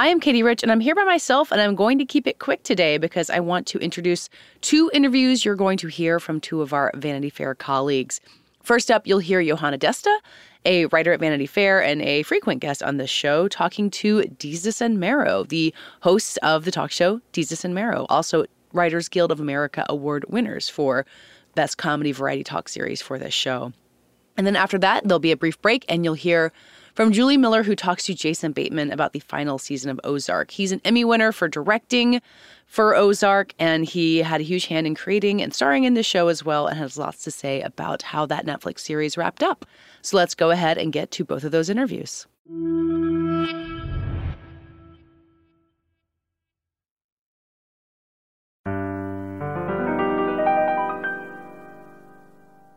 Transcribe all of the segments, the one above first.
I am Katie Rich, and I'm here by myself, and I'm going to keep it quick today because I want to introduce two interviews you're going to hear from two of our Vanity Fair colleagues. First up, you'll hear Yohana Desta, a writer at Vanity Fair and a frequent guest on this show, talking to Desus and Mero, the hosts of the talk show Desus and Mero, also Writers Guild of America award winners for Best Comedy Variety Talk Series for this show. And then after that, there'll be a brief break, and you'll hear from Julie Miller, who talks to Jason Bateman about the final season of Ozark. He's an Emmy winner for directing for Ozark, and he had a huge hand in creating and starring in the show as well, and has lots to say about how that Netflix series wrapped up. So let's go ahead and get to both of those interviews.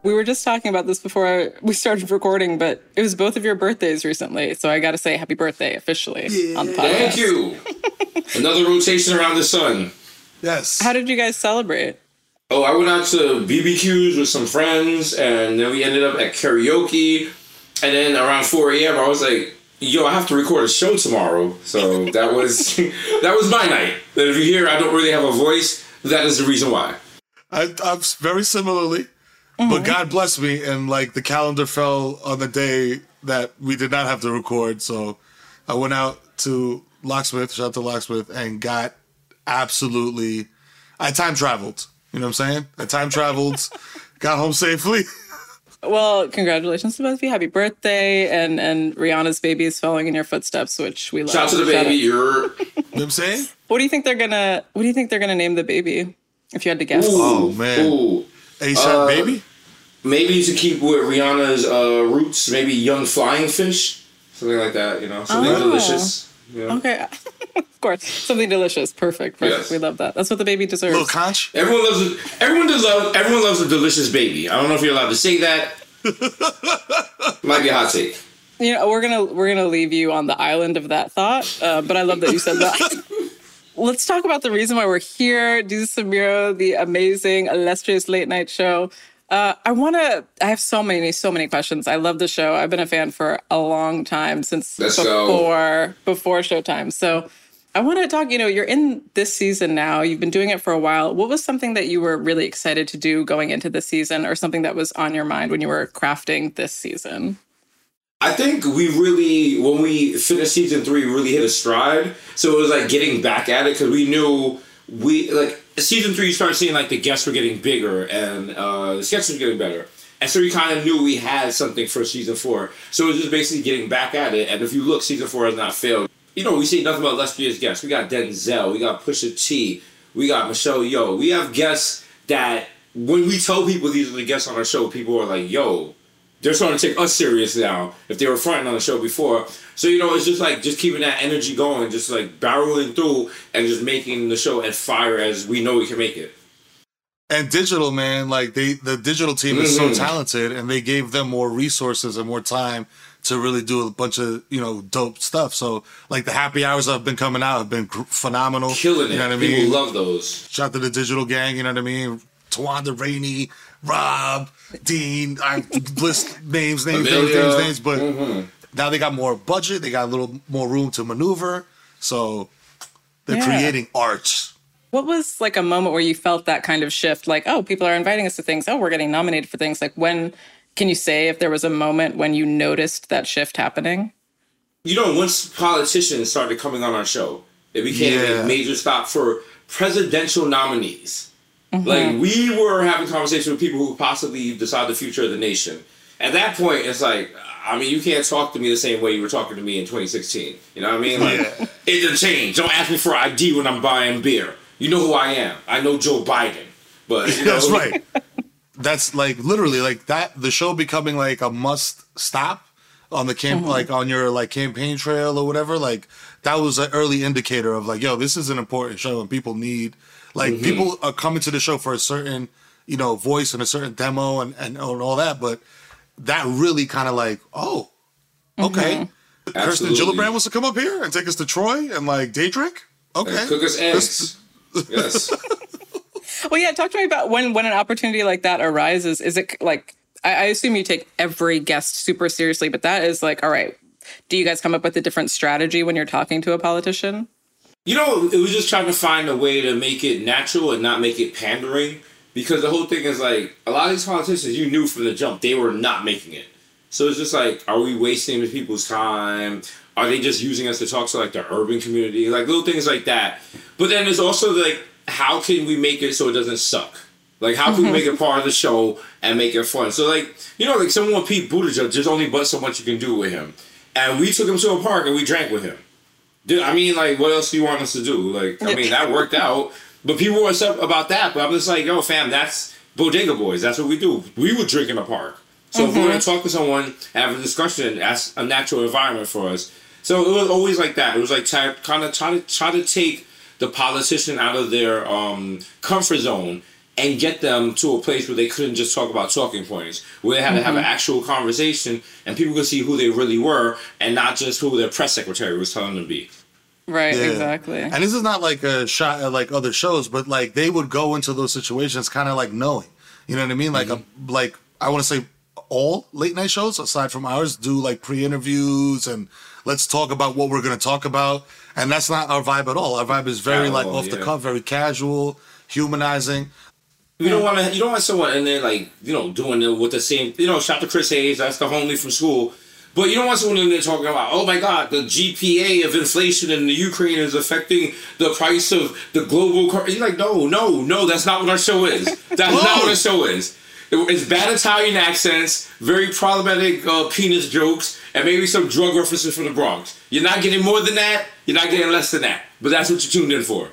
We were just talking about this before we started recording, but it was both of your birthdays recently. So I got to say happy birthday officially yeah. on the podcast. Thank you. Another rotation around the sun. Yes. How did you guys celebrate? Oh, I went out to BBQs with some friends, and then we ended up at karaoke. And then around 4 a.m., I was like, yo, I have to record a show tomorrow. So that was that was my night. That if you hear I don't really have a voice, that is the reason why. I, I'm very similarly. Mm-hmm. But God bless me, and like the calendar fell on the day that we did not have to record. So I went out to Locksmith, shout out to Locksmith, and got absolutely. I time traveled. You know what I'm saying? I time traveled, got home safely. Well, congratulations to both of you. Happy birthday. And and Rihanna's baby is following in your footsteps, which we love. Shout out to the baby. You're you know what I'm saying? What do you think they're gonna what do you think they're gonna name the baby? If you had to guess. Ooh, oh man. Ooh. ASAP uh, baby? Maybe to keep with Rihanna's uh, roots, maybe young flying fish. Something like that, you know. Something oh. delicious. Yeah. Okay. of course. Something delicious. Perfect. Perfect. Yes. We love that. That's what the baby deserves. Little conch. Everyone loves it. Everyone does love everyone loves a delicious baby. I don't know if you're allowed to say that. Might be a hot take. You know, we're gonna we're gonna leave you on the island of that thought. Uh, but I love that you said that. Let's talk about the reason why we're here. Desus and Mero, the amazing, illustrious late night show. Uh, I want to. I have so many, so many questions. I love the show. I've been a fan for a long time since Let's before go. before Showtime. So I want to talk. You know, you're in this season now. You've been doing it for a while. What was something that you were really excited to do going into this season, or something that was on your mind when you were crafting this season? I think we really, when we finished season three, really hit a stride. So it was like getting back at it because we knew we like season three. You start seeing like the guests were getting bigger and uh, the sketches were getting better. And so we kind of knew we had something for season four. So it was just basically getting back at it. And if you look, season four has not failed. You know, we see nothing but illustrious guests. We got Denzel, we got Pusha T, we got Michelle Yeoh. We have guests that when we tell people these are the guests on our show, people are like, yo, they're starting to take us serious now if they were fronting on the show before. So you know, it's just like just keeping that energy going, just like barreling through and just making the show as fire as we know we can make it. And digital, man, like they the digital team is mm-hmm. so talented, and they gave them more resources and more time to really do a bunch of you know dope stuff. So like the happy hours that have been coming out have been gr- phenomenal. Killing it. You know what I mean? People love those. Shout out to the digital gang. You know what I mean? Tawanda Rainey, Rob, Dean. I list names, names, names, names, names. But Mhm. now they got more budget. They got a little more room to maneuver. So they're Yeah. creating art. What was like a moment where you felt that kind of shift? Like, oh, people are inviting us to things. Oh, we're getting nominated for things. Like, when can you say if there was a moment when you noticed that shift happening? You know, once politicians started coming on our show, it became Yeah. a major stop for presidential nominees. Mm-hmm. Like we were having conversations with people who possibly decide the future of the nation. At that point, it's like, I mean, you can't talk to me the same way you were talking to me in 2016. You know what I mean? Like, Yeah. it didn't change. Don't ask me for ID when I'm buying beer. You know who I am. I know Joe Biden. But you know, That's right. That's like literally like that. The show becoming like a must stop on the camp, like on your like campaign trail or whatever. Like that was an early indicator of like, yo, this is an important show and people need like Mhm. people are coming to the show for a certain you know voice and a certain demo and and, and all that. But that really kind of like, oh, okay. Kirsten Absolutely. Gillibrand wants to come up here and take us to Troy and like Daydrink. Okay, And cook us eggs. yes. Well, yeah, talk to me about when when an opportunity like that arises. Is it like I, I assume you take every guest super seriously, but that is like, all right. Do you guys come up with a different strategy when you're talking to a politician? You know, it was just trying to find a way to make it natural and not make it pandering. Because the whole thing is like a lot of these politicians you knew from the jump they were not making it. So it's just like, are we wasting the people's time? Are they just using us to talk to like the urban community? Like little things like that. But then there's also like, how can we make it so it doesn't suck? Like how can we make it part of the show and make it fun? So like, you know, like someone with Pete Buttigieg, there's only but so much you can do with him. And we took him to a park and we drank with him. Dude, I mean, like, what else do you want us to do? Like, I mean, that worked out. But people were upset about that. But I'm just like, yo, fam, that's Bodega Boys. That's what we do. We would drink in the park. So if we're going to talk to someone, have a discussion, that's a natural environment for us. So it was always like that. It was like try, kind of try to try to take the politician out of their um, comfort zone and get them to a place where they couldn't just talk about talking points, where they had to have an actual conversation and people could see who they really were and not just who their press secretary was telling them to be. Right, Yeah. exactly. And this is not like a shot at like other shows, but like they would go into those situations kind of like knowing, you know what I mean? Like Mm-hmm. a like I want to say all late night shows aside from ours do like pre-interviews and let's talk about what we're going to talk about, and that's not our vibe at all. Our vibe is very At like all, off the cuff, very casual, humanizing. You don't want to. You don't want someone in there like you know doing it with the same. You know, shout to Chris Hayes. That's the homie from school. But you don't want someone in there talking about, oh my God, the GPA of inflation in the Ukraine is affecting the price of the global. Cur-. You're like, no, no, no, that's not what our show is. That's not what our show is. It's bad Italian accents, very problematic uh, penis jokes, and maybe some drug references from the Bronx. You're not getting more than that. You're not getting less than that. But that's what you tuned in for.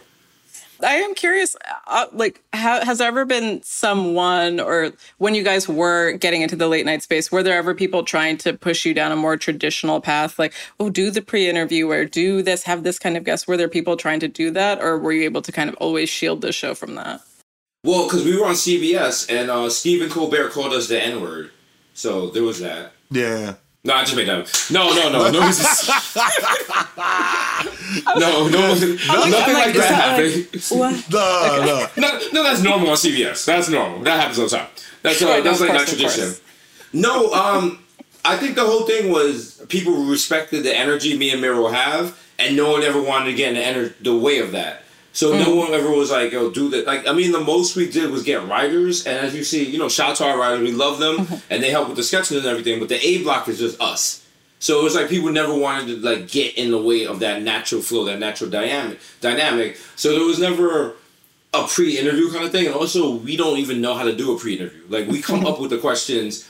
I am curious, uh, like, ha- has there ever been someone, or when you guys were getting into the late night space, were there ever people trying to push you down a more traditional path, like, oh, do the pre-interview or do this, have this kind of guest? Were there people trying to do that, or were you able to kind of always shield the show from that? Well, because we were on CBS and uh, Stephen Colbert called us the N word. So there was that. Yeah. No, I just made that. up. No, no, no. No, no, no, nothing like that happened. No, no. no, no, that's normal on CBS. That's normal. That happens all the time. That's, uh, Right, that's of like course, that tradition. No, um, I think the whole thing was people respected the energy me and Mero have, and no one ever wanted to get in the, ener- the way of that. So no mm. one ever was like, "Yo, do that." Like, I mean, the most we did was get writers, and as you see, you know, shout out to our writers, we love them, mm-hmm. and they help with the sketches and everything. But the A block is just us. So it was like people never wanted to like get in the way of that natural flow, that natural dynamic. Dynamic. So there was never a pre-interview kind of thing, and also we don't even know how to do a pre-interview. Like we come up with the questions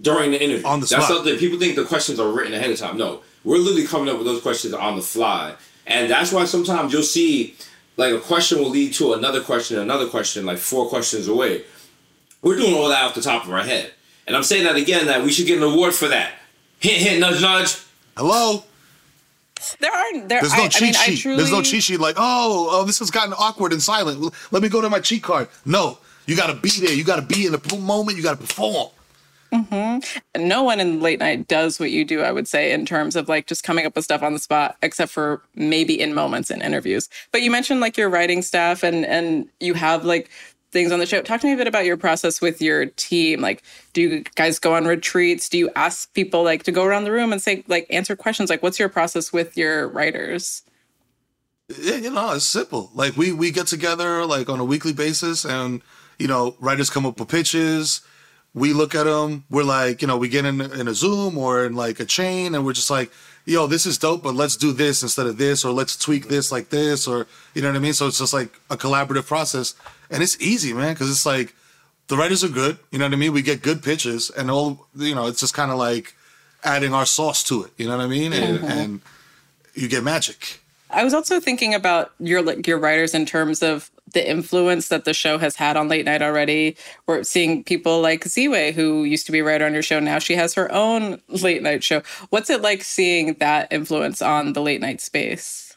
during the interview. On the spot. That's something people think the questions are written ahead of time. No, we're literally coming up with those questions on the fly, and that's why sometimes you'll see like a question will lead to another question, another question, like four questions away. We're doing all that off the top of our head, and I'm saying that again that we should get an award for that. Hint, hint, nudge, nudge. Hello. There aren't there. There's no I, cheat I mean, I sheet. truly, There's no cheat sheet like, oh, oh, this has gotten awkward and silent. Let me go to my cheat card. No, you got to be there. You got to be in the moment. You got to perform. Mm-hmm. No one in late night does what you do, I would say, in terms of like just coming up with stuff on the spot, except for maybe in moments in interviews. But you mentioned like your writing staff and and you have like things on the show. Talk to me a bit about your process with your team. Like, do you guys go on retreats? Do you ask people like to go around the room and say like answer questions? Like, what's your process with your writers? Yeah, you know, it's simple. Like we we get together like on a weekly basis, and you know, writers come up with pitches. We look at them. We're like, you know, we get in in a Zoom or in like a chain, and we're just like, yo, this is dope, but let's do this instead of this, or let's tweak this like this, or you know what I mean. So it's just like a collaborative process, and it's easy, man, because it's like the writers are good. You know what I mean? We get good pitches, and all you know, it's just kind of like adding our sauce to it. You know what I mean? And, Mhm. and you get magic. I was also thinking about your like your writers in terms of the influence that the show has had on late night already. We're seeing people like Ziwe, who used to be writer on your show. Now she has her own late night show. What's it like seeing that influence on the late night space?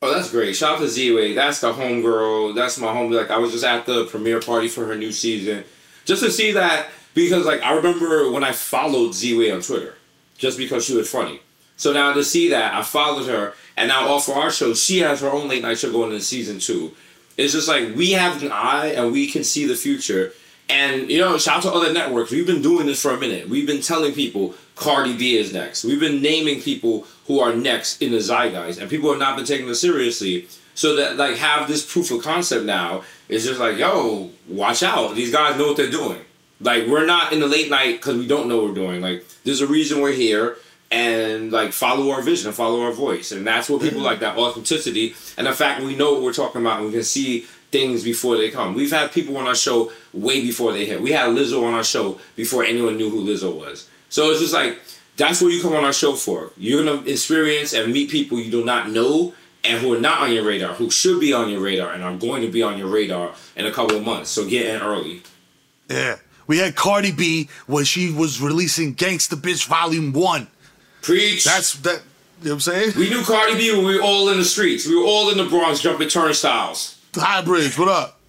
Oh, that's great. Shout out to Ziwe. That's the homegirl. That's my home. Like, I was just at the premiere party for her new season. Just to see that, because, like, I remember when I followed Ziwe on Twitter, just because she was funny. So now to see that, I followed her, and now off of our show, she has her own late night show going into season two. It's just like we have an eye and we can see the future. And you know, shout out to other networks. We've been doing this for a minute. We've been telling people Cardi B is next. We've been naming people who are next in the zeitgeist, and people have not been taking this seriously. So that like have this proof of concept now is just like, yo, watch out. These guys know what they're doing. Like we're not in the late night because we don't know what we're doing. Like there's a reason we're here and like follow our vision and follow our voice. And that's what people mm-hmm. like that authenticity and the fact we know what we're talking about and we can see things before they come. We've had people on our show way before they hit. We had Lizzo on our show before anyone knew who Lizzo was. So it's just like that's what you come on our show for. You're gonna experience and meet people you do not know and who are not on your radar, who should be on your radar and are going to be on your radar in a couple of months. So get in early. Yeah. We had Cardi B when she was releasing Gangsta Bitch Volume 1. Preach. That's that. You know what I'm saying? We knew Cardi B when we were all in the streets. We were all in the Bronx jumping turnstiles. High Bridge, what up?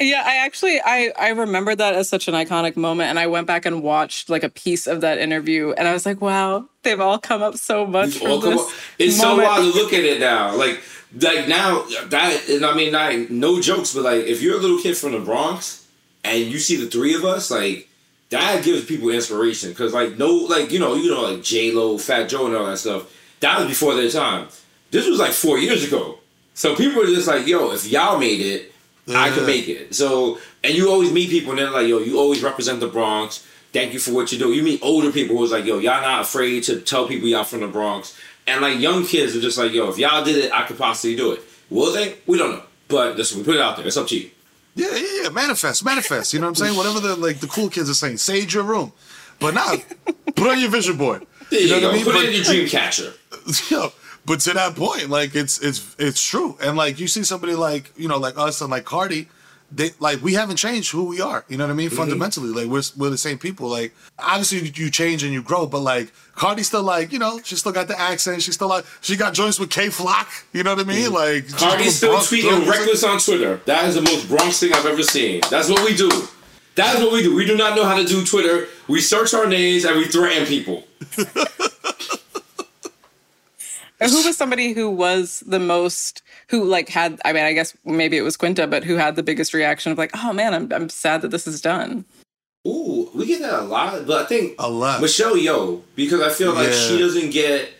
Yeah, I actually I I remember that as such an iconic moment, and I went back and watched like a piece of that interview, and I was like, wow, they've all come up so much from come this on. It's moment. so wild to look at it now. Like, like now that and I mean, like no jokes, but like if you're a little kid from the Bronx and you see the three of us, like that gives people inspiration because like no, like you know, you know, like J Lo, Fat Joe, and all that stuff. That was before their time. This was like four years ago. So people were just like, yo, if y'all made it, I can mm-hmm. make it. So, and you always meet people and they're like, yo, you always represent the Bronx. Thank you for what you do. You meet older people who's like, yo, y'all not afraid to tell people y'all from the Bronx. And like young kids are just like, yo, if y'all did it, I could possibly do it. Will they? We don't know. But listen, we put it out there. It's up to you. Yeah, yeah, yeah. Manifest, manifest. You know what I'm saying? Whatever the like the cool kids are saying, sage your room. But now, put on your vision board. There you, know go. what I mean? Put But- it in your dream catcher. Yo, but to that point, like it's it's it's true. And like you see somebody like you know like us and like Cardi, they like we haven't changed who we are. You know what I mean? Mhm. Fundamentally, like we're we're the same people. Like obviously you, you change and you grow, but like Cardi still like you know she still got the accent. She still like she got joints with Kay Flock. You know what I mean? Like she's Cardi's still Bronx tweeting drugs. reckless on Twitter. That is the most Bronx thing I've ever seen. That's what we do. That is what we do. We do not know how to do Twitter. We search our names and we threaten people. And who was somebody who was the most who like had I mean I guess maybe it was Quinta but who had the biggest reaction of like oh man I'm I'm sad that this is done. Ooh, we get that a lot, but I think a lot. Michelle Yeoh because I feel like Yeah. she doesn't get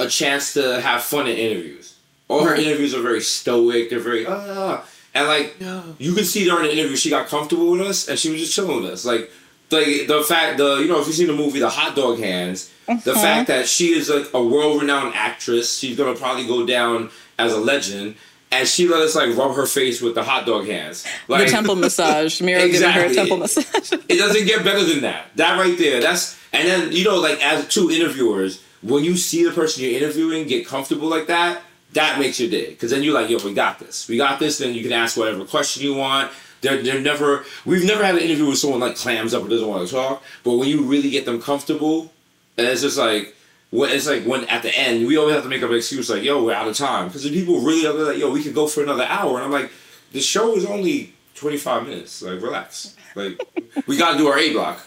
a chance to have fun in interviews. All her interviews are very stoic. They're very ah, and like you can see during the interview she got comfortable with us and she was just chilling with us. Like, like the fact the you know if you've seen the movie The Hot Dog Hands, the Mhm. fact that she is like a world renowned actress, she's gonna probably go down as a legend. And she let us like rub her face with the hot dog hands. Like, the temple massage, Mero giving her a temple massage. it doesn't get better than that. That right there. That's and then you know, like as two interviewers, when you see the person you're interviewing get comfortable like that, that makes your day. Because then you're like, yo, we got this. We got this. Then you can ask whatever question you want. They're, they're never. We've never had an interview with someone like clams up or doesn't want to talk. But when you really get them comfortable, and it's just like. When, it's like when at the end we always have to make up an excuse like yo we're out of time because the people really are like yo we could go for another hour and I'm like the show is only 25 minutes like relax like we gotta do our A block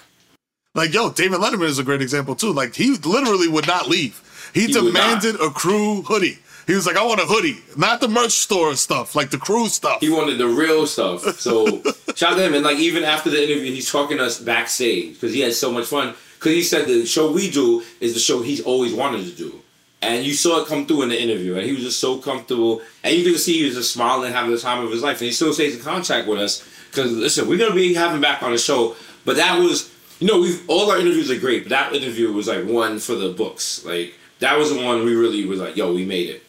Like, yo, David Letterman is a great example too. Like, he literally would not leave. He, He demanded a crew hoodie. He was like, I want a hoodie, not the merch store stuff, like the crew stuff. He wanted the real stuff. So shout out to him. And like even after the interview, he's talking to us backstage because he had so much fun. Because he said the show we do is the show he's always wanted to do. And you saw it come through in the interview, and he was just so comfortable. And you could see he was just smiling, having the time of his life. And he still stays in contact with us. Because listen, we're gonna be having back on the show. But that was, you know, we've all our interviews are great, but that interview was like one for the books. Like that was the one we really was like, yo, we made it.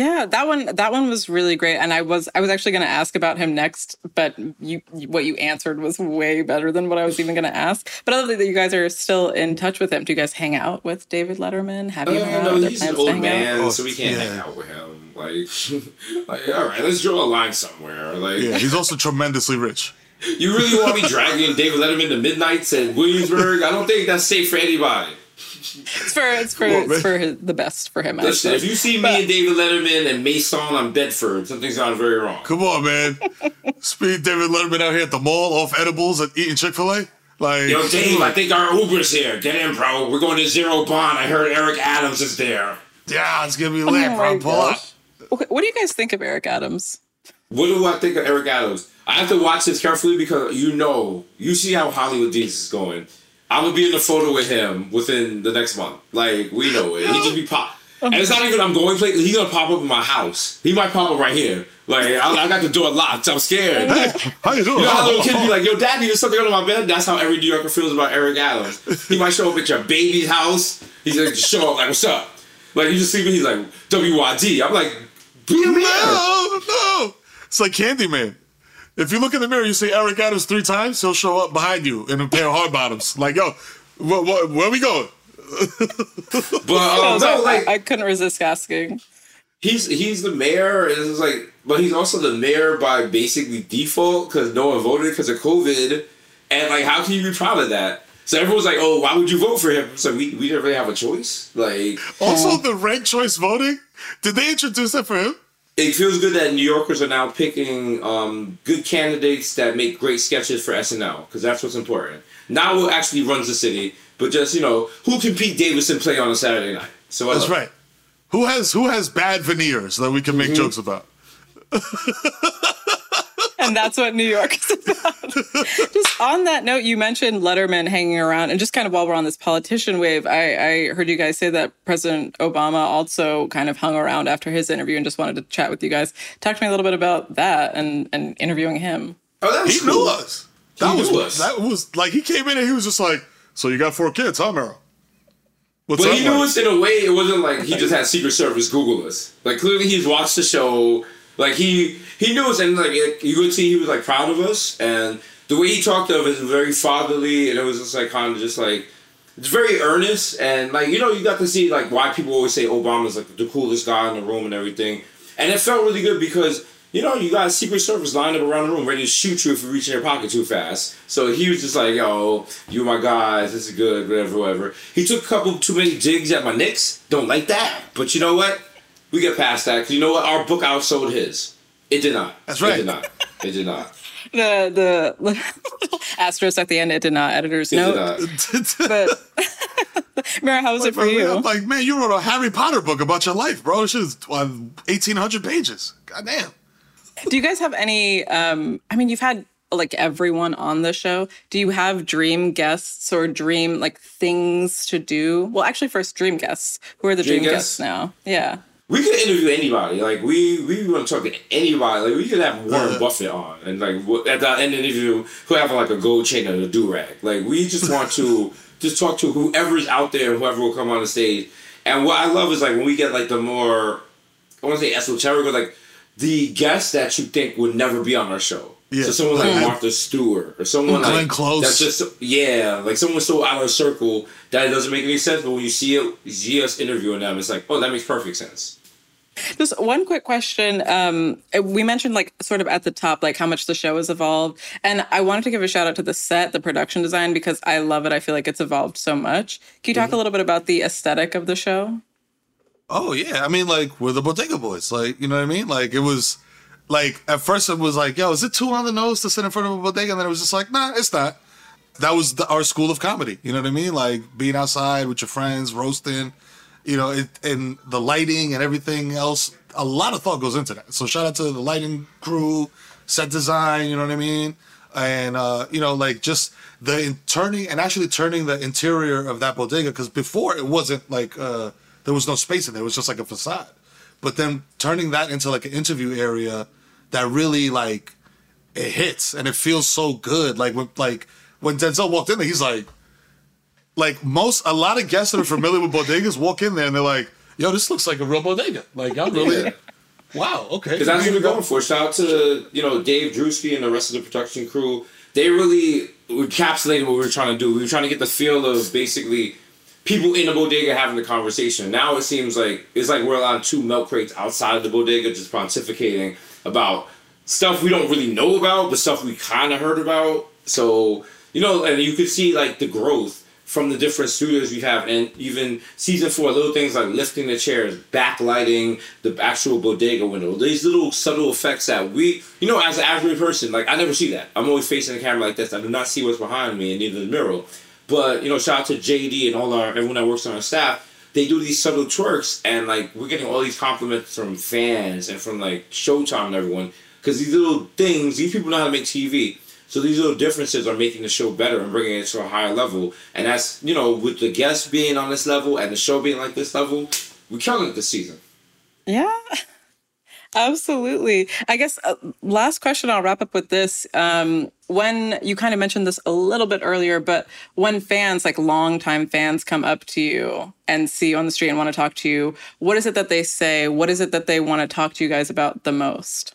Yeah, that one that one was really great, and I was I was actually going to ask about him next, but you what you answered was way better than what I was even going to ask. But I love that you guys are still in touch with him. Do you guys hang out with David Letterman? Have you? hung Uh, out? no, Are he's an old man, out? so we can't yeah. hang out with him. Like, like, all right, let's draw a line somewhere. Like, Yeah, he's also tremendously rich. you really want me dragging David Letterman to midnights at Williamsburg? I don't think that's safe for anybody. It's for it's for on, it's for the best for him. Listen, actually. if you see me and David Letterman and Mason on Bedford, something's gone very wrong. Come on, man. Speed David Letterman out here at the mall off edibles and eating Chick fil A. Like, Yo, Dave, I think our Uber's here. Get in, bro. We're going to Zero Bond. I heard Eric Adams is there. yeah, it's gonna be Oh lit, my bro. Pull up. What what do you guys think of Eric Adams? What do I think of Eric Adams? I have to watch this carefully because you know, you see how Hollywood Deans is going. I'm gonna be in a photo with him within the next month. Like we know it. He just be pop, and it's not even I'm going places. He's gonna pop up in my house. He might pop up right here. Like I, I got the door locked. I'm scared. Hey, how you doing? You know how little kids be like, "Yo, Daddy, there's something under my bed." That's how every New Yorker feels about Eric Adams. He might show up at your baby's house. He's like, show up like, "What's up?" Like you just see me. He's like, "WYD." I'm like, "Be a man." No, no. It's like Candyman. If you look in the mirror, you see Eric Adams three times, he'll show up behind you in a pair of hard bottoms. Like, yo, wh- wh- where we going? But um, no, like I, I couldn't resist asking. he's he's the mayor and it's like but he's also the mayor by basically default because no one voted because of covid and like how can you be proud of that so everyone's like oh why would you vote for him so we, we didn't really have a choice like Also, the ranked choice voting. Did they introduce that for him? It feels good that new yorkers are now picking um, good candidates that make great sketches for snl because that's what's important not who actually runs the city but just you know who can pete davidson play on a saturday night so I That's it. right. Who has who has bad veneers that we can make jokes about? and that's what New York is about. just on that note, you mentioned Letterman hanging around, and just kind of while we're on this politician wave, I, I heard you guys say that President Obama also kind of hung around after his interview and just wanted to chat with you guys. Talk to me a little bit about that and and interviewing him. oh that was He cool. knew us. That He was knew us. that was like he came in and he was just like, "So you got four kids, huh, Mero? What's But he knew like?" us in a way. It wasn't like he just had Secret Service Google us. Like clearly, he's watched the show. Like he he knew us, and like you could see he was like proud of us. And the way he talked of it was very fatherly, and it was just like kind of just like it's very earnest. And like you know, you got to see like why people always say Obama's like the coolest guy in the room and everything. And it felt really good because. You know, you got Secret Service lined up around the room, ready to shoot you if you reach in your pocket too fast. So he was just like, "Yo, you my guys. This is good. Whatever, whatever." He took a couple too many digs at my Knicks. Don't like that. But you know what? We get past that because you know what? Our book outsold his. It did not. That's right. It did not. It did not. The the asterisk at the end, it did not. Editor's It did note. not. But Mero, how was it for Like, you? I'm like, man, you wrote a Harry Potter book about your life, bro. This is eighteen hundred pages. God damn. Do you guys have any? Um, I mean, you've had like everyone on the show. Do you have dream guests or dream like things to do? Well, actually, first dream guests. Who are the Dream dream, guests? guests now? Yeah. We could interview anybody. Like we, we want to talk to anybody. Like we could have Warren Uh. Buffett on, and like at the end of the interview, who have like a gold chain and a do rag. Like we just want to just talk to whoever's out there, and whoever will come on the stage. And what I love is like when we get like the more, I want to say esoteric, or like the guests that you think would never be on our show. Yeah. So someone like Mhm. Martha Stewart or someone Glenn like Close. that's just yeah, like someone so out of circle that it doesn't make any sense. But when you see it, you see us interviewing them, it's like, oh, that makes perfect sense. Just one quick question. Um, we mentioned like sort of at the top, like how much the show has evolved, and I wanted to give a shout out to the set, the production design, because I love it. I feel like it's evolved so much. Can you talk a little bit about the aesthetic of the show? Oh yeah, I mean, like we're the Bodega Boys. Like you know what I mean? Like it was, like at first it was like, yo, is it too on the nose to sit in front of a bodega? And then it was just like, nah, it's not. that was the, our school of comedy. You know what I mean? Like being outside with your friends, roasting. You know, it, and the lighting and everything else. A lot of thought goes into that. So shout out to the lighting crew, set design. You know what I mean? And uh, you know, like just the in turning and actually turning the interior of that bodega because before it wasn't like uh, there was no space in there. It was just like a facade. But then turning that into like an interview area that really like it hits and it feels so good. Like when like when Denzel walked in there, he's like, like most a lot of guests that are familiar with bodegas walk in there and they're like, "Yo, this looks like a real bodega." Like y'all really, Yeah. wow, okay. Because that's what we're going for. Shout out to you know Dave Drewski and the rest of the production crew. They really encapsulated what we were trying to do. We were trying to get the feel of basically people in the bodega having the conversation. Now it seems like it's like we're allowed two milk crates outside of the bodega just pontificating about stuff we don't really know about, but stuff we kind of heard about. So you know, and you could see like the growth from the different studios we have, and even season four, little things like lifting the chairs, backlighting the actual bodega window. These little subtle effects that we, you know, as an average person, like I never see that. I'm always facing the camera like this. I do not see what's behind me, and neither the mirror. But you know, shout out to JD and all our everyone that works on our staff. They do these subtle twerks, and like we're getting all these compliments from fans and from like Showtime and everyone because these little things, these people know how to make TV. So these little differences are making the show better and bringing it to a higher level. And that's you know, with the guests being on this level and the show being like this level, we're killing it this season. Yeah, absolutely. I guess uh, last question. I'll wrap up with this. Um, when you kind of mentioned this a little bit earlier, but when fans, like longtime fans, come up to you and see you on the street and want to talk to you, what is it that they say? What is it that they want to talk to you guys about the most?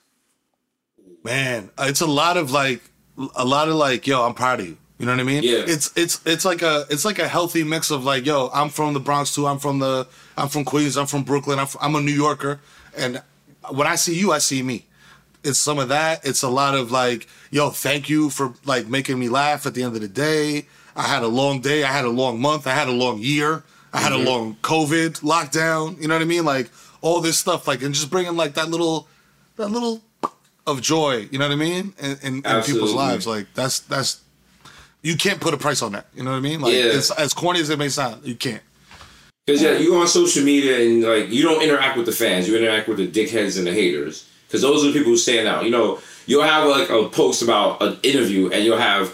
Man, it's a lot of like a lot of like, yo, I'm proud of you. You know what I mean? Yeah. It's it's it's like a it's like a healthy mix of like, yo, I'm from the Bronx too. I'm from the I'm from Queens. I'm from Brooklyn. I'm, I'm a New Yorker, and when I see you, I see me. It's some of that. It's a lot of like, yo, thank you for like making me laugh at the end of the day. I had a long day. I had a long month. I had a long year. I had Mhm. a long COVID lockdown. You know what I mean? Like all this stuff, like and just bringing like that little that little of joy. You know what I mean? In, in, in people's lives, like that's that's you can't put a price on that. You know what I mean? Like Yeah. it's as corny as it may sound, you can't. Because yeah, you go on social media and like you don't interact with the fans, you interact with the dickheads and the haters. Because those are the people who stand out. You know, you'll have like a post about an interview and you'll have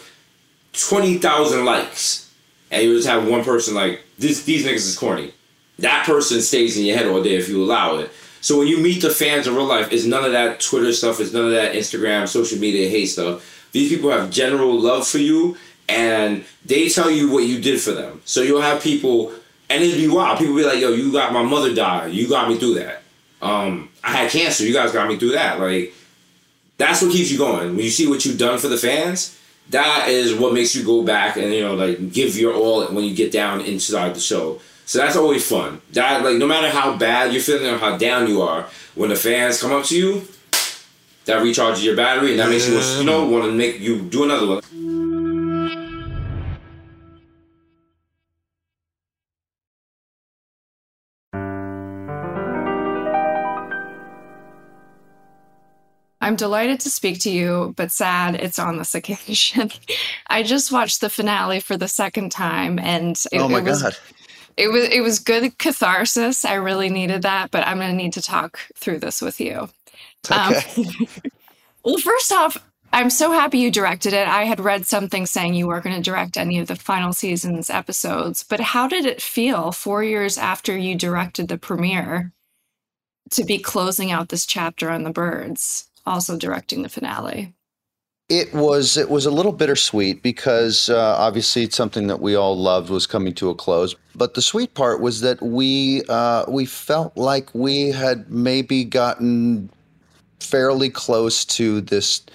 twenty thousand likes, and you just have one person like this. These niggas is corny. That person stays in your head all day if you allow it. So when you meet the fans in real life, it's none of that Twitter stuff. It's none of that Instagram, social media hate stuff. These people have general love for you, and they tell you what you did for them. So you'll have people, and it'd be wild. People be like, "Yo, you got my mother died. You got me through that. Um, I had cancer. You guys got me through that." Like, that's what keeps you going. When you see what you've done for the fans, that is what makes you go back and you know like give your all when you get down inside the show. So that's always fun. That like no matter how bad you're feeling or how down you are, when the fans come up to you, that recharges your battery and that makes you you know want to make you do another one. I'm delighted to speak to you, but sad it's on this occasion. I just watched the finale for the second time, and it, oh my it was god. It was it was good catharsis. I really needed that, but I'm going to need to talk through this with you. Um, well, first off, I'm so happy you directed it. I had read something saying you weren't going to direct any of the final season's episodes, but how did it feel four years after you directed the premiere to be closing out this chapter on the Byrdes, also directing the finale? It was it was a little bittersweet because uh, obviously it's something that we all loved was coming to a close. But the sweet part was that we uh, we felt like we had maybe gotten fairly close to this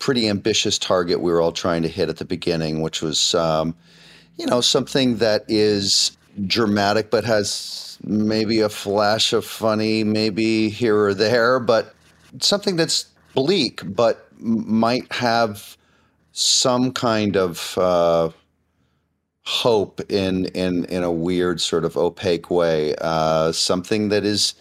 pretty ambitious target we were all trying to hit at the beginning, which was um, you know something that is dramatic but has maybe a flash of funny, maybe here or there, but something that's bleak but might have some kind of uh, hope in in in a weird sort of opaque way. Uh, something that is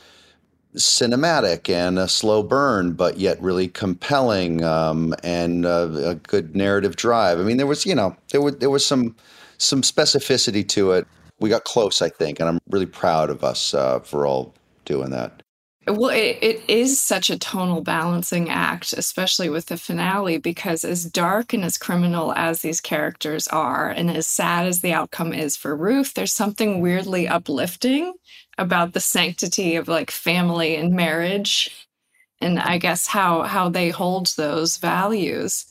cinematic and a slow burn, but yet really compelling um, and uh, a good narrative drive. I mean, there was you know there was there was some some specificity to it. We got close, I think, and I'm really proud of us uh, for all doing that. Well, it, it is such a tonal balancing act, especially with the finale, because as dark and as criminal as these characters are, and as sad as the outcome is for Ruth, there's something weirdly uplifting about the sanctity of like family and marriage, and I guess how how they hold those values.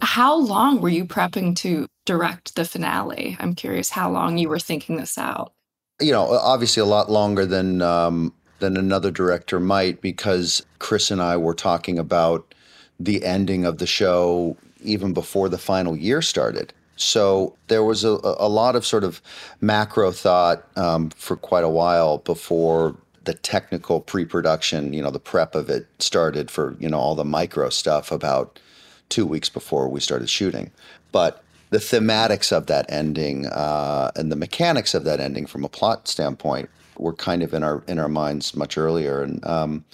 How long were you prepping to direct the finale? I'm curious how long you were thinking this out. You know, obviously a lot longer than um, than another director might because Chris and I were talking about the ending of the show even before the final year started. So there was a, a lot of sort of macro thought um, for quite a while before the technical pre-production, you know, the prep of it started for you know all the micro stuff about two weeks before we started shooting. But the thematics of that ending uh, and the mechanics of that ending from a plot standpoint were kind of in our in our minds much earlier. And um,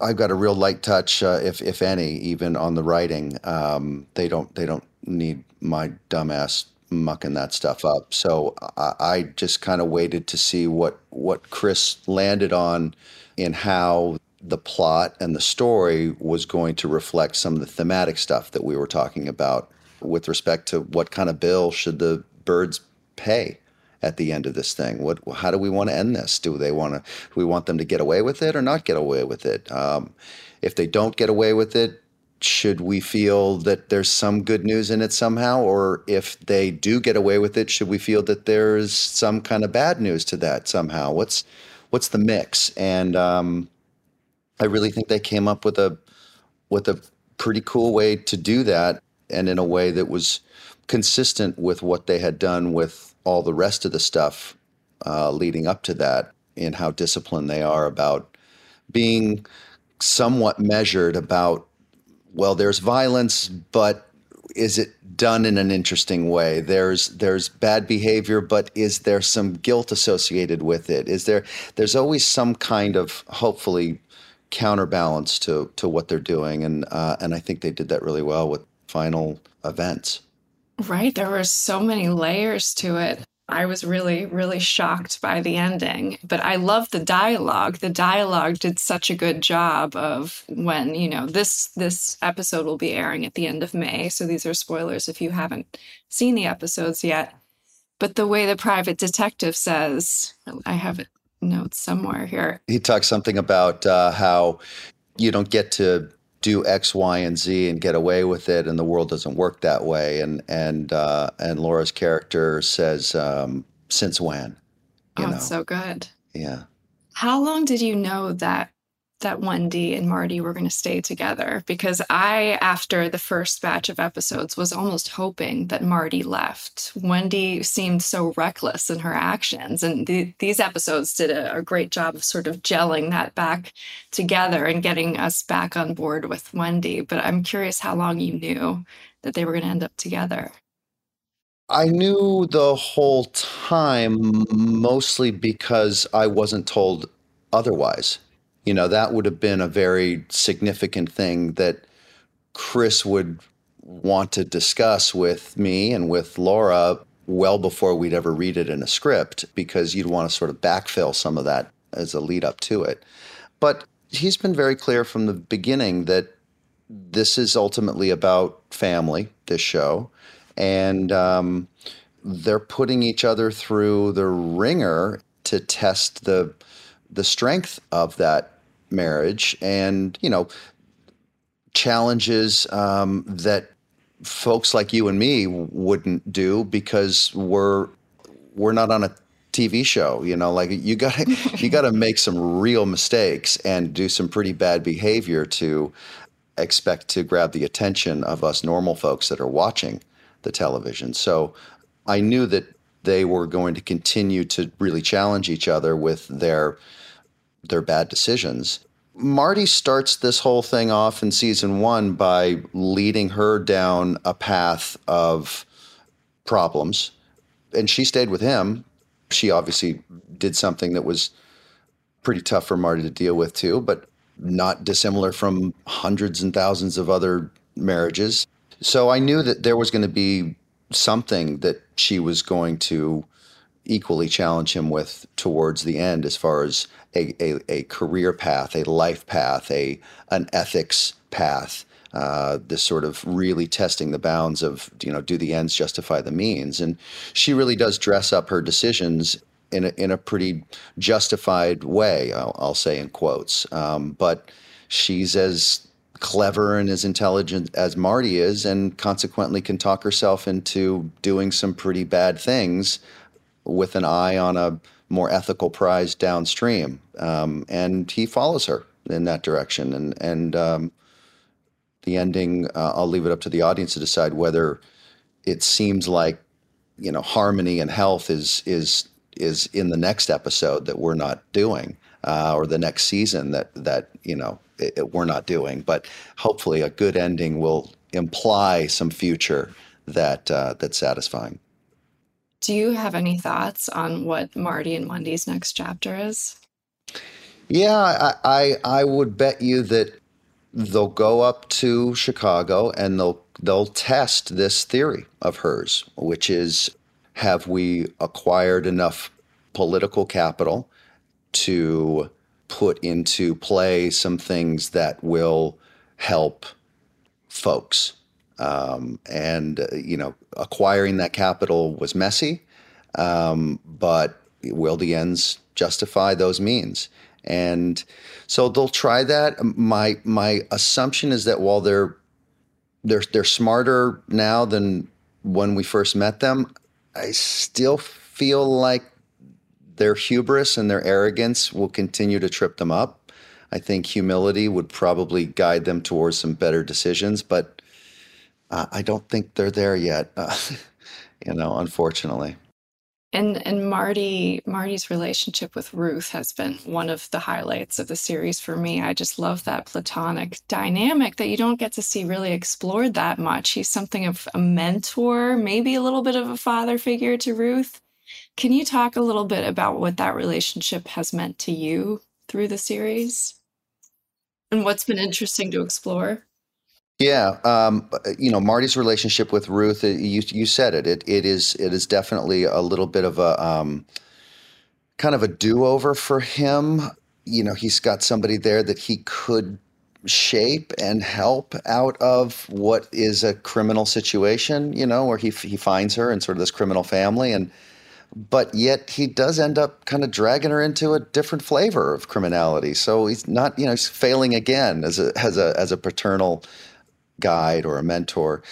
I've got a real light touch, uh, if if any, even on the writing. Um, they don't they don't need my dumbass mucking that stuff up. So I, I just kind of waited to see what what Chris landed on in how the plot and the story was going to reflect some of the thematic stuff that we were talking about with respect to what kind of bill should the Byrdes pay at the end of this thing? What, how do we want to end this? Do they want to? We want them to get away with it or not get away with it? Um, if they don't get away with it, should we feel that there's some good news in it somehow? Or if they do get away with it, should we feel that there's some kind of bad news to that somehow? What's what's the mix? And um, I really think they came up with a with a pretty cool way to do that, and in a way that was consistent with what they had done with all the rest of the stuff uh, leading up to that in how disciplined they are about being somewhat measured about well there's violence but is it done in an interesting way? There's there's bad behavior but is there some guilt associated with it? Is there there's always some kind of hopefully counterbalance to to what they're doing. And uh, and I think they did that really well with final events Right. There were so many layers to it. I was really, really shocked by the ending. But I love the dialogue. The dialogue did such a good job of when, you know, this this episode will be airing at the end of May. So these are spoilers if you haven't seen the episodes yet. But the way the private detective says, I have it notes somewhere here. He talks something about uh, how you don't get to do X, Y, and Z and get away with it, and the world doesn't work that way. And and uh, and Laura's character says, um, "Since when?" You oh, know? so good. Yeah. How long did you know that that Wendy and Marty were going to stay together because I, after the first batch of episodes, was almost hoping that Marty left. Wendy seemed so reckless in her actions, and the, these episodes did a, a great job of sort of gelling that back together and getting us back on board with Wendy. But I'm curious how long you knew that they were going to end up together. I knew the whole time mostly because I wasn't told otherwise you know, that would have been a very significant thing that Chris would want to discuss with me and with Laura well before we'd ever read it in a script because you'd want to sort of backfill some of that as a lead up to it. But he's been very clear from the beginning that this is ultimately about family, this show. And um, they're putting each other through the ringer to test the the strength of that marriage and you know challenges um, that folks like you and me wouldn't do because we're we're not on a TV show. You know, like you got you got to make some real mistakes and do some pretty bad behavior to expect to grab the attention of us normal folks that are watching the television. So I knew that they were going to continue to really challenge each other with their their bad decisions. Marty starts this whole thing off in season one by leading her down a path of problems. And she stayed with him. She obviously did something that was pretty tough for Marty to deal with too, but not dissimilar from hundreds and thousands of other marriages. So I knew that there was going to be something that she was going to equally challenge him with towards the end as far as a, a, a career path, a life path, a an ethics path. Uh, this sort of really testing the bounds of you know do the ends justify the means, and she really does dress up her decisions in a, in a pretty justified way. I'll, I'll say in quotes, um, but she's as clever and as intelligent as Marty is, and consequently can talk herself into doing some pretty bad things with an eye on a more ethical prize downstream. Um, and he follows her in that direction. And and um, the ending, uh, I'll leave it up to the audience to decide whether it seems like you know harmony and health is is is in the next episode that we're not doing. Uh, or the next season that that you know it, it, we're not doing, but hopefully a good ending will imply some future that uh, that's satisfying. Do you have any thoughts on what Marty and Wendy's next chapter is? Yeah, I, I, I would bet you that they'll go up to Chicago and they'll they'll test this theory of hers, which is have we acquired enough political capital to put into play some things that will help folks um, and, uh, you know, acquiring that capital was messy, um, but will the ends justify those means? And so they'll try that. My my assumption is that while they're they're they're smarter now than when we first met them, I still feel like their hubris and their arrogance will continue to trip them up. I think humility would probably guide them towards some better decisions, but uh, I don't think they're there yet. Uh, you know, unfortunately. And and Marty Marty's relationship with Ruth has been one of the highlights of the series for me. I just love that platonic dynamic that you don't get to see really explored that much. He's something of a mentor, maybe a little bit of a father figure to Ruth. Can you talk a little bit about what that relationship has meant to you through the series? And what's been interesting to explore? Yeah, um, you know Marty's relationship with Ruth. Uh, you you said it. It it is it is definitely a little bit of a um, kind of a do over for him. You know, he's got somebody there that he could shape and help out of what is a criminal situation. You know, where he he finds her in sort of this criminal family, and but yet he does end up kind of dragging her into a different flavor of criminality. So he's not, you know, he's failing again as a as a as a paternal guide or a mentor.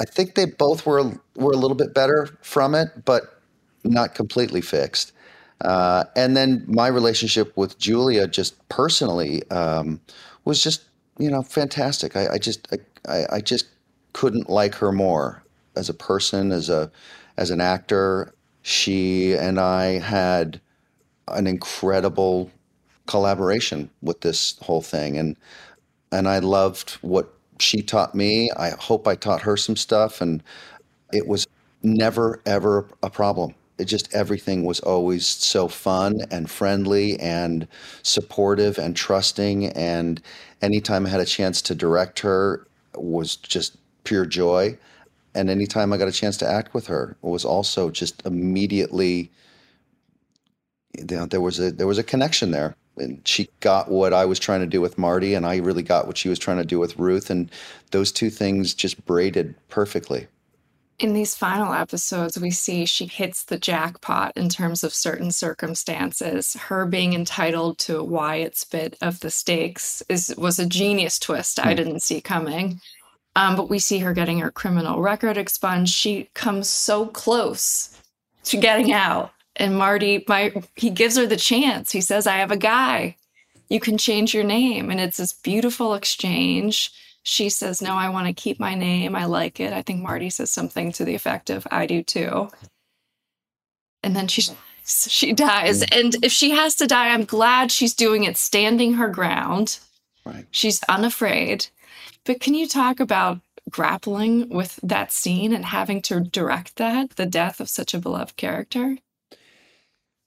I think they both were were a little bit better from it, but not completely fixed. Uh, and then my relationship with Julia, just personally, um, was just you know fantastic. I, I just I, I just couldn't like her more as a person, as a as an actor. She and I had an incredible collaboration with this whole thing, and and I loved what she taught me. I hope I taught her some stuff, and it was never ever a problem. It just everything was always so fun and friendly and supportive and trusting. And anytime I had a chance to direct her was just pure joy. And anytime I got a chance to act with her was also just immediately you know, there was a there was a connection there and she got what I was trying to do with Marty, and I really got what she was trying to do with Ruth, and those two things just braided perfectly. In these final episodes, we see she hits the jackpot in terms of certain circumstances. Her being entitled to Wyatt's bit of the stakes is was a genius twist I hmm. didn't see coming. Um, but we see her getting her criminal record expunged. She comes so close to getting out and Marty, my he gives her the chance. He says, "I have a guy. You can change your name." And it's this beautiful exchange. She says, "No, I want to keep my name. I like it." I think Marty says something to the effect of, "I do too." And then she she dies. Mm. And if she has to die, I'm glad she's doing it standing her ground. Right. She's unafraid. But can you talk about grappling with that scene and having to direct that, the death of such a beloved character?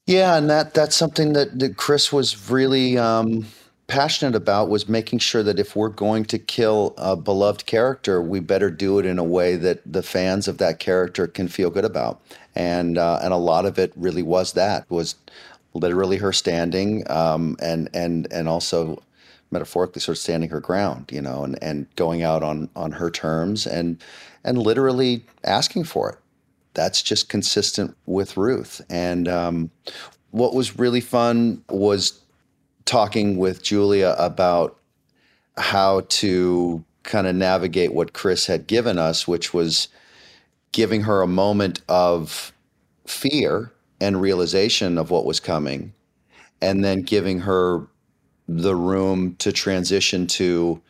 Yeah, and that that's something that, that Chris was really um, passionate about was making sure that if we're going to kill a beloved character, we better do it in a way that the fans of that character can feel good about. And uh, and a lot of it really was that was literally her standing um, and and and also metaphorically sort of standing her ground, you know, and, and going out on on her terms and and literally asking for it. That's just consistent with Ruth. And um, what was really fun was talking with Julia about how to kind of navigate what Chris had given us, which was giving her a moment of fear and realization of what was coming, and then giving her the room to transition to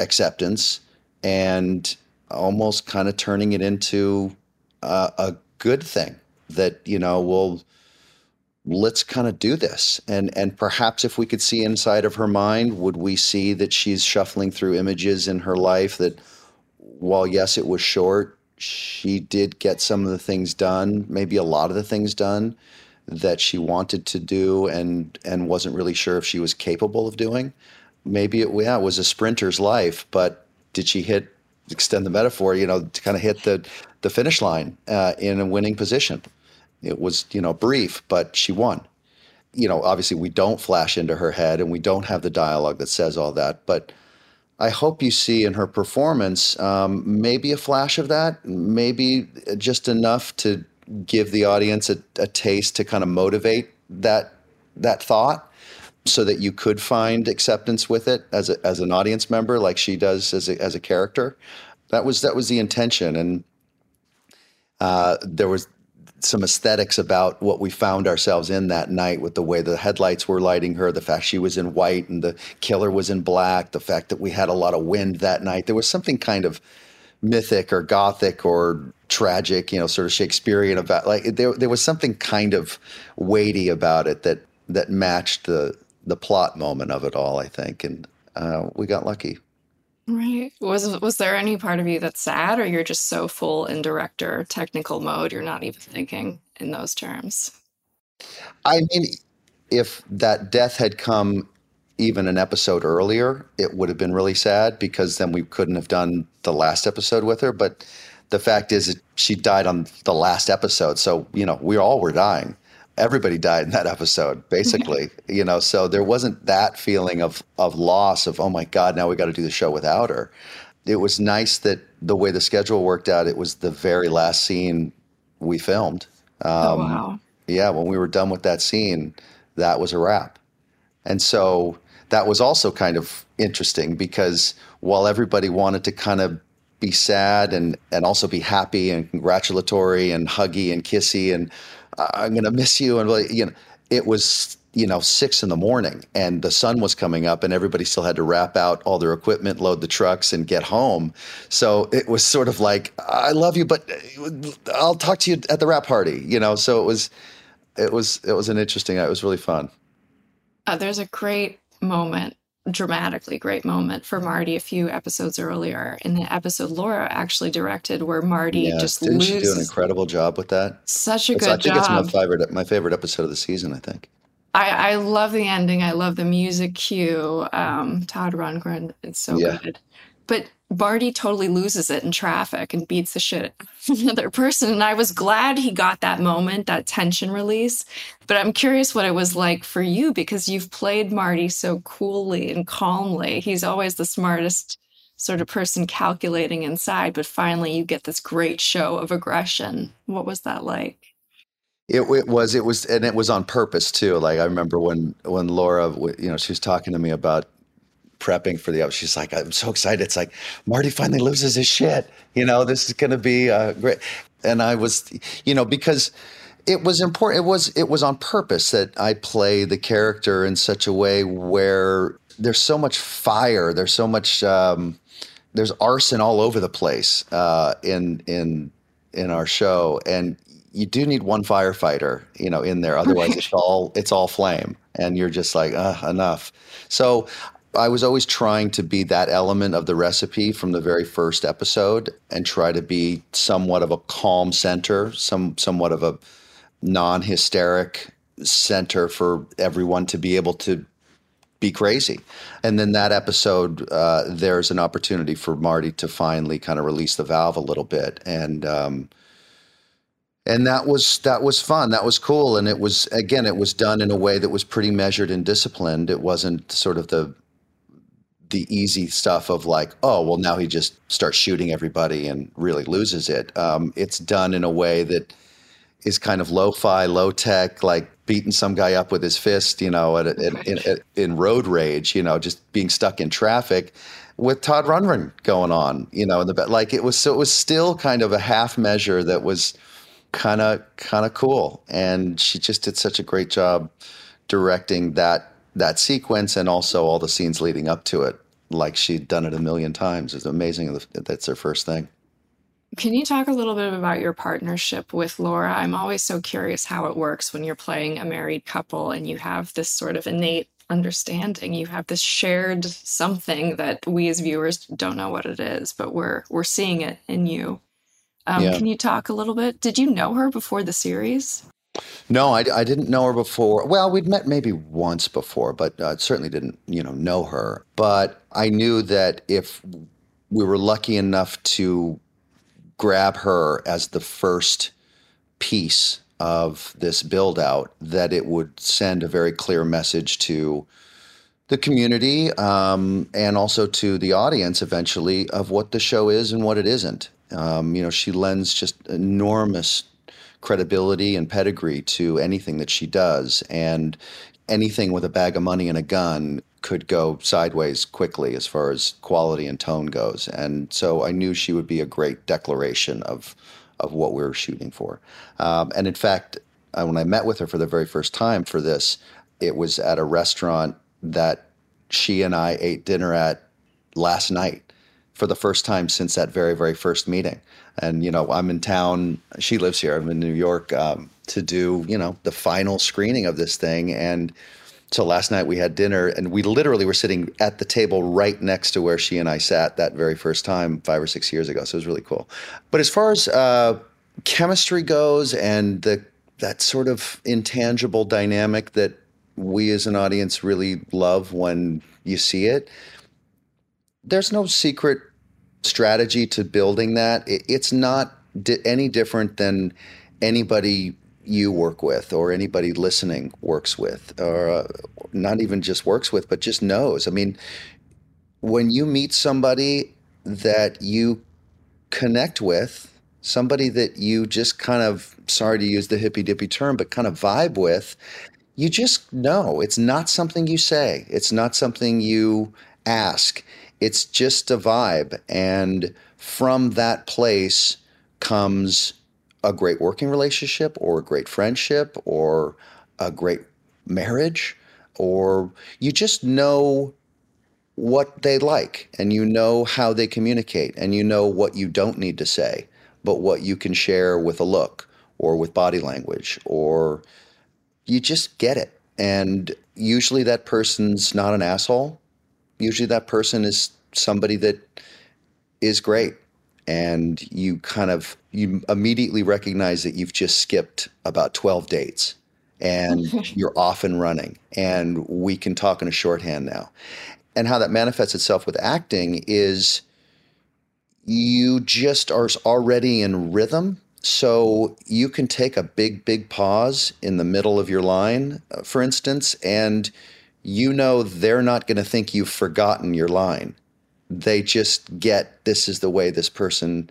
acceptance and almost kind of turning it into a, a good thing that you know will let's kind of do this. And and perhaps if we could see inside of her mind would we see that she's shuffling through images in her life that while yes it was short she did get some of the things done maybe a lot of the things done that she wanted to do and and wasn't really sure if she was capable of doing? Maybe it yeah it was a sprinter's life but did she hit extend the metaphor you know to kind of hit the the finish line uh, in a winning position it was, you know, brief, but she won. You know, obviously we don't flash into her head and we don't have the dialogue that says all that, but I hope you see in her performance um, maybe a flash of that, maybe just enough to give the audience a, a taste to kind of motivate that that thought so that you could find acceptance with it as a, as an audience member like she does as a, as a character that was that was the intention and uh, there was some aesthetics about what we found ourselves in that night with the way the headlights were lighting her, the fact she was in white and the killer was in black, the fact that we had a lot of wind that night. There was something kind of mythic or gothic or tragic, you know, sort of Shakespearean about like there there was something kind of weighty about it that that matched the the plot moment of it all, I think. And uh, we got lucky. Right. Was was there any part of you that's sad or you're just so full in director technical mode you're not even thinking in those terms? I mean, if that death had come even an episode earlier, it would have been really sad because then we couldn't have done the last episode with her. But the fact is, she died on the last episode. So, you know, we all were dying everybody died in that episode basically you know? So there wasn't that feeling of of loss of oh my god now we got to do the show without her. It was nice that the way the schedule worked out it was the very last scene we filmed. Oh, um, oh, wow. yeah when we were done with that scene that was a wrap. And so that was also kind of interesting because while everybody wanted to kind of be sad and and also be happy and congratulatory and huggy and kissy and I'm going to miss you. And, you know, it was, you know, six in the morning and the sun was coming up and everybody still had to wrap out all their equipment, load the trucks and get home. So it was sort of like, I love you, but I'll talk to you at the wrap party, you know? So it was, it was, it was an interesting, it was really fun. Uh, there's a great moment dramatically great moment for Marty a few episodes earlier in the episode Laura actually directed where Marty yeah, just didn't loses. she do an incredible job with that? Such a it's, good I think job. it's my favorite my favorite episode of the season, I think. I, I love the ending. I love the music cue. Um, Todd Rundgren, it's so yeah. good. But Marty totally loses it in traffic and beats the shit another person. And I was glad he got that moment, that tension release. But I'm curious what it was like for you because you've played Marty so coolly and calmly. He's always the smartest sort of person calculating inside, but finally you get this great show of aggression. What was that like? It, it, was it was and it was on purpose too like i remember when when laura you know she was talking to me about prepping for the episode. she's like i'm so excited. It's like marty finally loses his shit. You know this is going to be uh, great. And i was you know because it was important it was it was on purpose that i play the character in such a way where there's so much fire there's so much um, there's arson all over the place uh, in in in our show. And you do need one firefighter you know in there. Otherwise it's all it's all flame. And you're just like uh, enough. So I was always trying to be that element of the recipe from the very first episode and try to be somewhat of a calm center, some somewhat of a non-hysteric center for everyone to be able to be crazy. And then that episode, uh, there's an opportunity for Marty to finally kind of release the valve a little bit, and um, and that was that was fun. That was cool, and it was again, it was done in a way that was pretty measured and disciplined. It wasn't sort of the the easy stuff of like, oh, well, now he just starts shooting everybody and really loses it. Um, it's done in a way that is kind of lo-fi, low tech, like beating some guy up with his fist, you know, at, at, in, in road rage, you know, just being stuck in traffic with Todd Rundgren going on, you know, in the like it was so it was still kind of a half measure that was kind of kind of cool, and she just did such a great job directing that that sequence and also all the scenes leading up to it, like she'd done it a million times. It's amazing that that's her first thing. Can you talk a little bit about your partnership with Laura? I'm always so curious how it works when you're playing a married couple and you have this sort of innate understanding. You have this shared something that we as viewers don't know what it is, but we're we're seeing it in you. Um, yeah. Can you talk a little bit? Did you know her before the series? No, I, I didn't know her before. Well, we'd met maybe once before, but uh, certainly didn't, you know, know her. But I knew that if we were lucky enough to grab her as the first piece of this build out, that it would send a very clear message to the community um, and also to the audience eventually of what the show is and what it isn't. Um, you know, she lends just enormous credibility and pedigree to anything that she does. And anything with a bag of money and a gun could go sideways quickly as far as quality and tone goes. And so I knew she would be a great declaration of of what we were shooting for. Um, and in fact, uh, when I met with her for the very first time for this, it was at a restaurant that she and I ate dinner at last night for the first time since that very very first meeting. And you know, I'm in town. She lives here. I'm in New York um, to do you know the final screening of this thing and so last night we had dinner and we literally were sitting at the table right next to where she and I sat that very first time five or six years ago. So it was really cool. But as far as uh, chemistry goes and the that sort of intangible dynamic that we as an audience really love when you see it, there's no secret strategy to building that. it's not any different than anybody you work with or anybody listening works with or uh, not even just works with but just knows. I mean when you meet somebody that you connect with somebody that you just kind of sorry to use the hippy dippy term but kind of vibe with you just know. It's not something you say. It's not something you ask it's just a vibe. And from that place comes a great working relationship or a great friendship or a great marriage or you just know what they like and you know how they communicate and you know what you don't need to say but what you can share with a look or with body language or you just get it. And usually that person's not an asshole usually that person is somebody that is great. And you kind of you immediately recognize that you've just skipped about 12 dates and you're off and running. And we can talk in a shorthand now. And how that manifests itself with acting is you just are already in rhythm. So you can take a big big pause in the middle of your line uh, for instance and you know they're not going to think you've forgotten your line they just get this is the way this person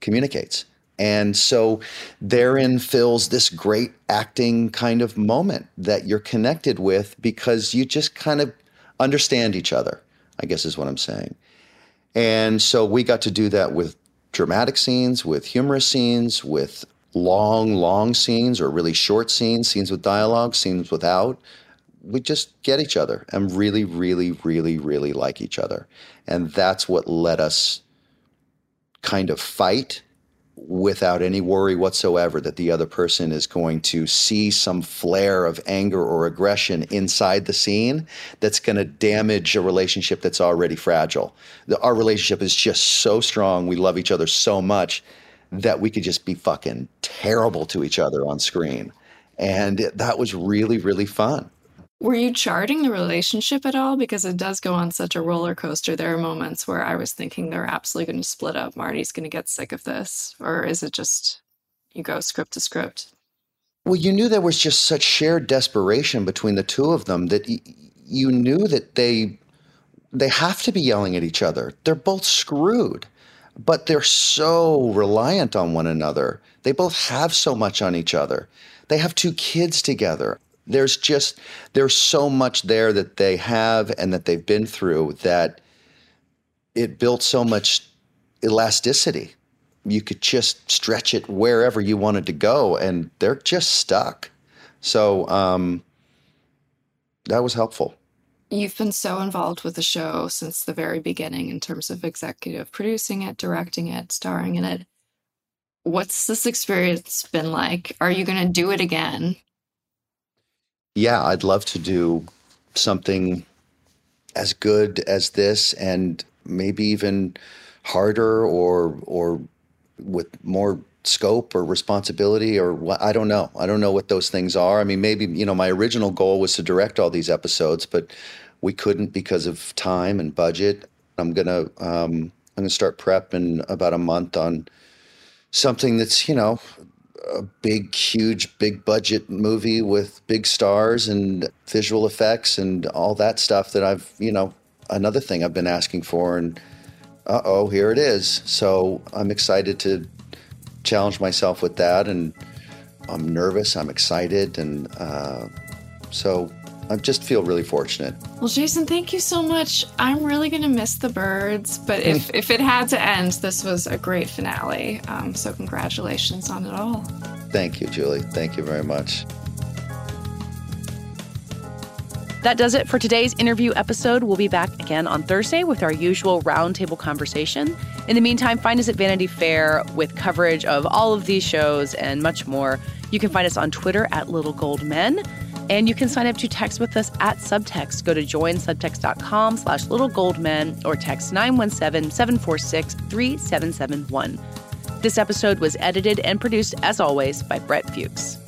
communicates. And so therein fills this great acting kind of moment that you're connected with because you just kind of understand each other, I guess is what I'm saying. And so we got to do that with dramatic scenes, with humorous scenes, with long, long scenes or really short scenes, scenes with dialogue, scenes without. We just get each other and really, really, really, really like each other. And that's what let us kind of fight without any worry whatsoever that the other person is going to see some flare of anger or aggression inside the scene that's going to damage a relationship that's already fragile. The, our relationship is just so strong. We love each other so much that we could just be fucking terrible to each other on screen And that was really, really fun. Were you charting the relationship at all? Because it does go on such a roller coaster. There are moments where I was thinking they're absolutely going to split up. Marty's going to get sick of this. Or is it just you go script to script? Well, you knew there was just such shared desperation between the two of them that y- you knew that they they have to be yelling at each other. They're both screwed, but they're so reliant on one another. They both have so much on each other. They have two kids together. There's just there's so much there that they have and that they've been through that it built so much elasticity. You could just stretch it wherever you wanted to go, and they're just stuck. So um, that was helpful. You've been so involved with the show since the very beginning in terms of executive producing it, directing it, starring in it. What's this experience been like? Are you going to do it again? Yeah, I'd love to do something as good as this and maybe even harder or or with more scope or responsibility or what I don't know. I don't know what those things are. I mean, maybe, you know, my original goal was to direct all these episodes, but we couldn't because of time and budget. I'm going to um I'm going to start prep in about a month on something that's, you know, a big, huge, big budget movie with big stars and visual effects and all that stuff that I've, you know, another thing I've been asking for. And uh oh, here it is. So I'm excited to challenge myself with that. And I'm nervous, I'm excited. And uh, so I just feel really fortunate. Well, Jason, thank you so much. I'm really going to miss the Byrdes, but if, if it had to end, this was a great finale. Um, so, congratulations on it all. Thank you, Julie. Thank you very much. That does it for today's interview episode. We'll be back again on Thursday with our usual roundtable conversation. In the meantime, find us at Vanity Fair with coverage of all of these shows and much more. You can find us on Twitter at Little Gold Men. And you can sign up to text with us at Subtext. Go to joinsubtext.com slash littlegoldmen or text 917-746-3771. This episode was edited and produced, as always, by Brett Fuchs.